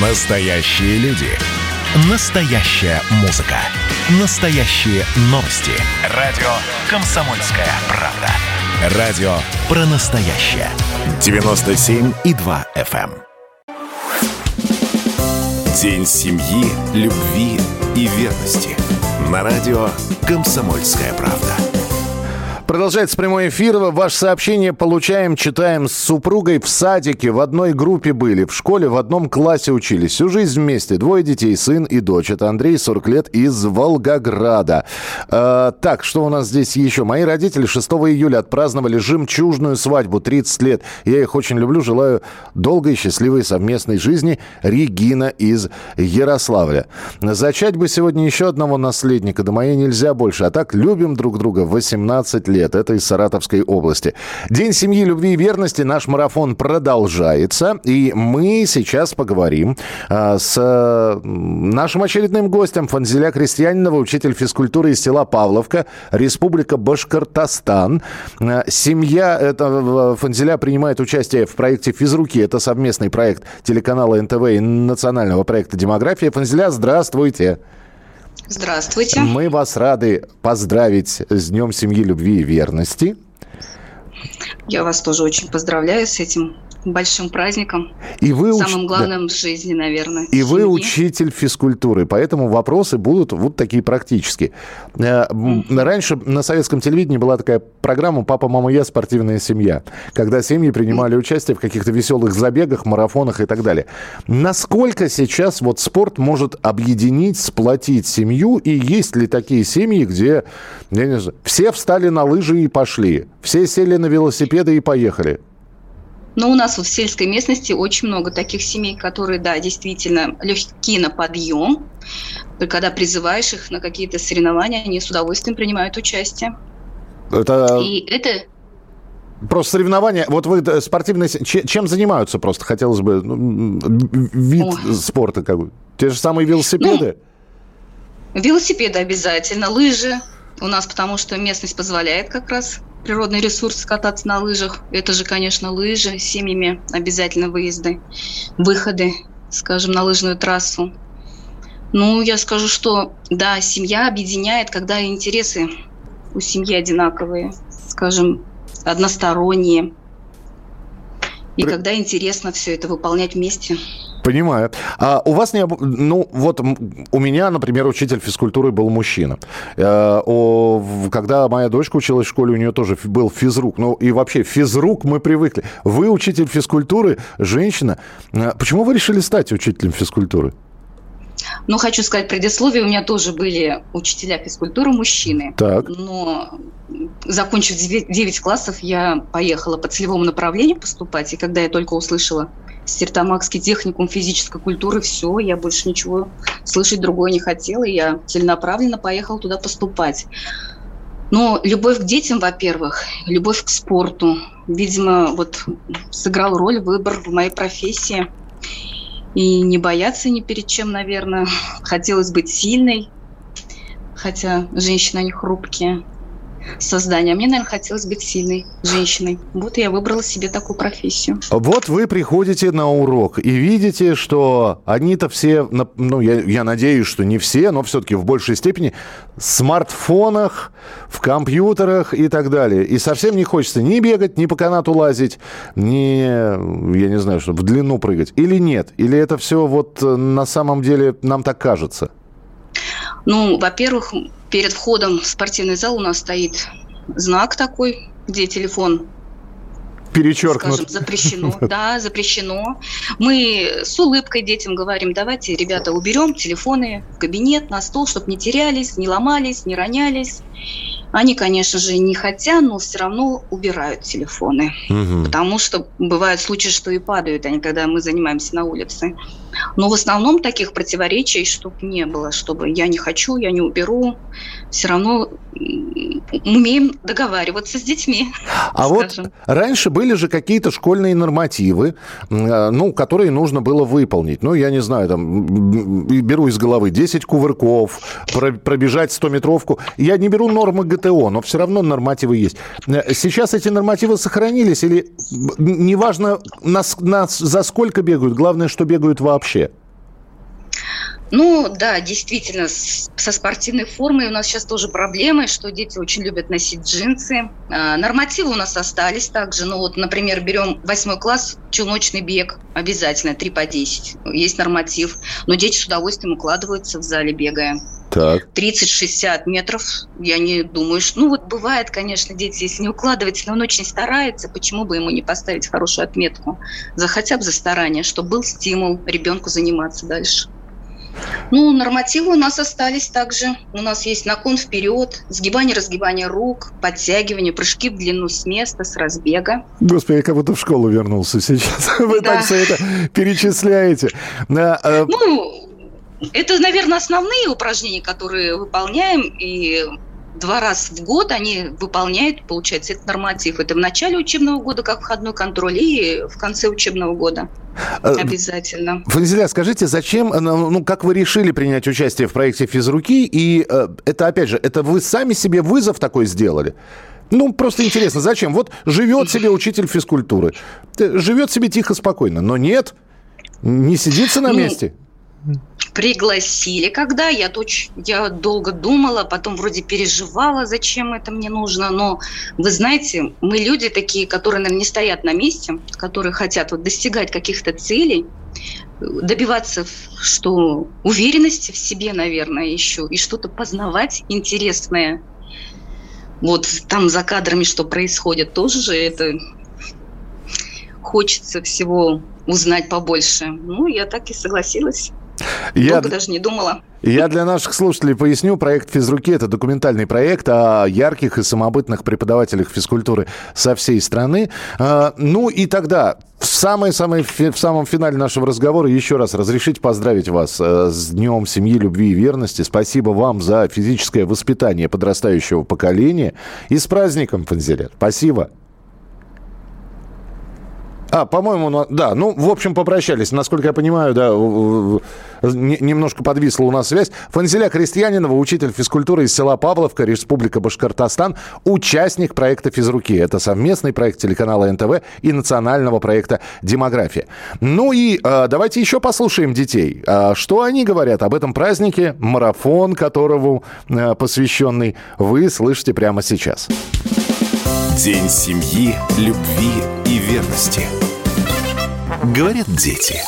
Настоящие люди. Настоящая музыка. Настоящие новости. Радио «Комсомольская правда». Радио про настоящее. 97,2 FM. эм. День семьи, любви и верности. На радио «Комсомольская правда». Продолжается прямой эфир. Ваше сообщение получаем, читаем с супругой в садике. В одной группе были, в школе в одном классе учились. Всю жизнь вместе. Двое детей, сын и дочь. Это Андрей, 40 лет, из Волгограда. Э, так, что у нас здесь еще? Мои родители 6 июля отпраздновали жемчужную свадьбу. 30 лет. Я их очень люблю. Желаю долгой, счастливой совместной жизни. Регина из Ярославля. Зачать бы сегодня еще одного наследника. Да моей нельзя больше. А так любим друг друга 18 лет. Это из Саратовской области. День семьи, любви и верности. Наш марафон продолжается. И мы сейчас поговорим а, с а, нашим очередным гостем Фанзеля Крестьянинова, учитель физкультуры из села Павловка, Республика Башкортостан. А, семья это, Фанзеля принимает участие в проекте «Физруки». Это совместный проект телеканала НТВ и национального проекта «Демография». Фанзеля, здравствуйте. Здравствуйте. Мы вас рады поздравить с Днем семьи, любви и верности. Я вас тоже очень поздравляю с этим большим праздником. И вы уч- Самым главным в жизни, наверное. И вы учитель физкультуры, поэтому вопросы будут вот такие практические. Э, Раньше на советском телевидении была такая программа «Папа, мама, я. Спортивная семья», когда семьи принимали участие в каких-то веселых забегах, марафонах и так далее. Насколько сейчас вот спорт может объединить, сплотить семью, и есть ли такие семьи, где, я не знаю, все встали на лыжи и пошли, все сели на велосипеды и поехали? Но у нас вот в сельской местности очень много таких семей, которые, да, действительно легкие на подъем. Когда призываешь их на какие-то соревнования, они с удовольствием принимают участие. Это И это Просто соревнования. Вот вы э, спортивные... Чем занимаются просто? Хотелось бы... ну, вид Ой. спорта какой? Те же самые велосипеды? велосипеды обязательно, лыжи. У нас потому что местность позволяет как раз природный ресурс кататься на лыжах. Это же, конечно, лыжи, семьями обязательно выезды, выходы, скажем, на лыжную трассу. Ну, я скажу, что да, семья объединяет, когда интересы у семьи одинаковые, скажем, односторонние. И При- когда интересно все это выполнять вместе. Понимаю. А у вас не... об- Ну, вот у меня, например, учитель физкультуры был мужчина. Э, когда моя дочка училась в школе, у нее тоже был физрук. Ну, и вообще, физрук мы привыкли. Вы учитель физкультуры, женщина. Э, Почему вы решили стать учителем физкультуры? Но хочу сказать предисловие, у меня тоже были учителя физкультуры мужчины. Так. Но закончив 9 классов, я поехала по целевому направлению поступать. И когда я только услышала Стертамакский техникум физической культуры, все, я больше ничего слышать другое не хотела. Я целенаправленно поехала туда поступать. Но любовь к детям, во-первых, любовь к спорту, видимо, вот сыграл роль выбор в моей профессии. И не бояться ни перед чем, наверное. Хотелось быть сильной, хотя женщины, они хрупкие создания. Мне, наверное, хотелось быть сильной женщиной. Вот я выбрала себе такую профессию. Вот вы приходите на урок и видите, что они-то все, ну, я, я надеюсь, что не все, но все-таки в большей степени, в смартфонах, в компьютерах и так далее. И совсем не хочется ни бегать, ни по канату лазить, ни, я не знаю, что, в длину прыгать. Или нет? Или это все вот э, на самом деле нам так кажется? Ну, во-первых, перед входом в спортивный зал у нас стоит знак такой, где телефон Перечеркнут. скажем, запрещено. Да, запрещено. Мы с улыбкой детям говорим, давайте, ребята, уберем телефоны в кабинет, на стол, чтобы не терялись, не ломались, не ронялись. Они, конечно же, не хотят, но все равно убирают телефоны. Мгм. Потому что бывают случаи, что и падают они, когда мы занимаемся на улице. Но в основном таких противоречий, чтобы не было, чтобы я не хочу, я не уберу. Все равно умеем договариваться с детьми. А вот скажем. раньше были же какие-то школьные нормативы, э, ну, которые нужно было выполнить. Ну, я не знаю, там, беру из головы 10 кувырков, про- пробежать 100-метровку. Я не беру нормы ГТО, но все равно нормативы есть. Э, Сейчас эти нормативы сохранились или неважно, нас, нас за сколько бегают, главное, что бегают вообще? Ну, да, действительно, с, со спортивной формой у нас сейчас тоже проблемы, что дети очень любят носить джинсы. А, нормативы у нас остались также. Ну, вот, например, берем восьмой класс, челночный бег, обязательно, 3 по 10. Есть норматив. Но дети с удовольствием укладываются в зале, бегая. Так. 30-60 метров, я не думаю, что... Ну, вот бывает, конечно, дети, если не укладывается, но он очень старается, почему бы ему не поставить хорошую отметку? За хотя бы за старание, чтобы был стимул ребенку заниматься дальше. Ну, нормативы у нас остались также. У нас есть наклон вперед, сгибание, разгибание рук, подтягивание, прыжки в длину с места, с разбега. Господи, я как будто в школу вернулся сейчас. Вы да. так все это перечисляете. Э, ну, это, наверное, основные упражнения, которые выполняем, и два раза в год они выполняют, получается, этот норматив. Это в начале учебного года, как входной контроль, и в конце учебного года. Э, Обязательно. Фанзеля, скажите, зачем, э, ну, ну, как вы решили принять участие в проекте физруки? И э, это, опять же, это вы сами себе вызов такой сделали? Ну, просто интересно, зачем? Вот живет себе учитель физкультуры, живет себе тихо, спокойно, но нет, не сидится на ну, месте пригласили. Когда я, дочь, я долго думала, потом вроде переживала, зачем это мне нужно. Но вы знаете, мы люди такие, которые, наверное, не стоят на месте, которые хотят вот достигать каких-то целей, добиваться что уверенности в себе, наверное, еще, и что-то познавать интересное. Вот там за кадрами что происходит, тоже же это хочется всего узнать побольше. Ну, я так и согласилась. Я Долго даже не думала. Я для наших слушателей поясню. Проект «Физруки» — это документальный проект о ярких и самобытных преподавателях физкультуры со всей страны. А, ну и тогда, в, самой, в самом финале нашего разговора еще раз разрешите поздравить вас э, с Днем семьи, любви и верности. Спасибо вам за физическое воспитание подрастающего поколения. И с праздником, Фанзеля. Спасибо. А, по-моему, да. Ну, в общем, попрощались. Насколько я понимаю, да, немножко подвисла у нас связь. Фанзеля Крестьянинова, учитель физкультуры из села Павловка, Республика Башкортостан, участник проекта «Физруки». Это совместный проект телеканала НТВ и национального проекта «Демография». Ну и э, давайте еще послушаем детей. Э, что они говорят об этом празднике, марафон которому э, посвященный, вы слышите прямо сейчас. День семьи, любви и верности. Говорят дети.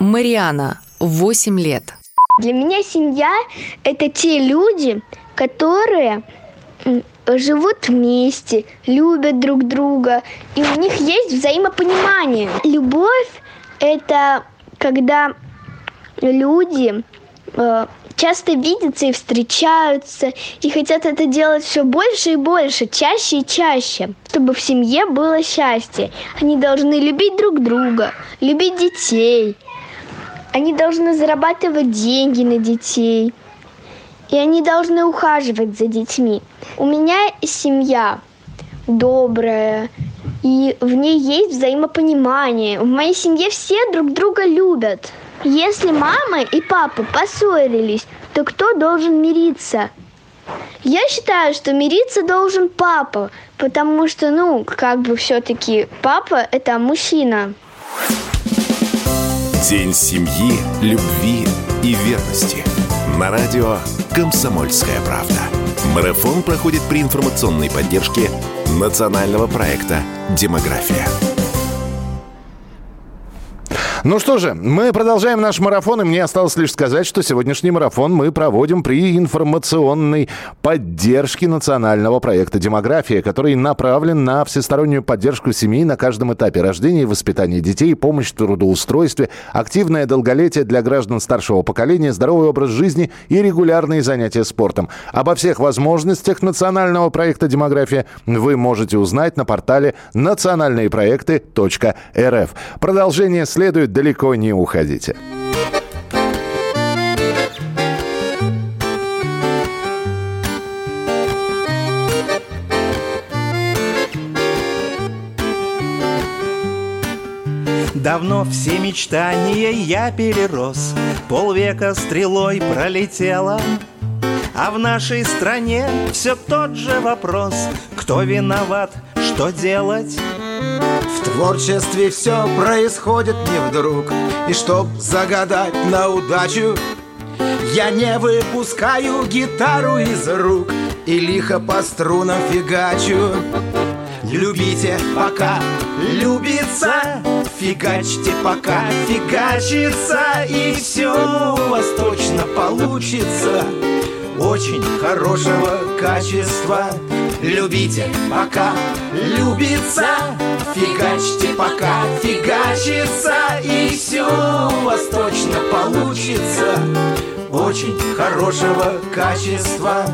Мариана, 8 лет. Для меня семья – это те люди, которые живут вместе, любят друг друга, и у них есть взаимопонимание. Любовь – это когда люди часто видятся и встречаются, и хотят это делать все больше и больше, чаще и чаще, чтобы в семье было счастье. Они должны любить друг друга, любить детей. Они должны зарабатывать деньги на детей. И они должны ухаживать за детьми. У меня семья добрая, и в ней есть взаимопонимание. В моей семье все друг друга любят. Если мама и папа поссорились, то кто должен мириться? Я считаю, что мириться должен папа, потому что, ну, как бы все-таки папа – это мужчина. День семьи, любви и верности. На радио «Комсомольская правда». Марафон проходит при информационной поддержке национального проекта «Демография». Ну что же, мы продолжаем наш марафон, и мне осталось лишь сказать, что сегодняшний марафон мы проводим при информационной поддержке национального проекта «Демография», который направлен на всестороннюю поддержку семей на каждом этапе рождения и воспитания детей, помощь в трудоустройстве, активное долголетие для граждан старшего поколения, здоровый образ жизни и регулярные занятия спортом. Обо всех возможностях национального проекта «Демография» вы можете узнать на портале национальныепроекты.рф. Продолжение следует далеко не уходите. Давно все мечтания я перерос, Полвека стрелой пролетела, А в нашей стране все тот же вопрос, Кто виноват, что делать? В творчестве все происходит не вдруг. И чтоб загадать на удачу Я не выпускаю гитару из рук И лихо по струнам фигачу. Любите, пока любится Фигачьте, пока фигачится И все у вас точно получится. Очень хорошего качества Любите, пока любится. Фигачьте, пока фигачится И все у вас точно получится. Очень хорошего качества.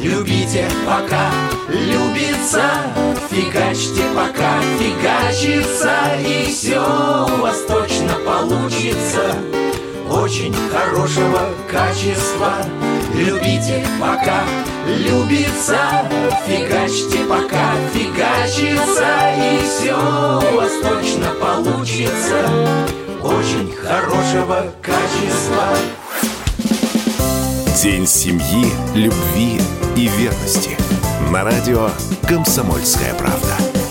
Любите, пока любится Фигачьте, пока фигачится И все у вас точно получится. Очень хорошего качества. Любите, пока любится. Фигачьте, пока фигачится И все у вас точно получится. Очень хорошего качества День семьи, любви и верности. На радио «Комсомольская правда».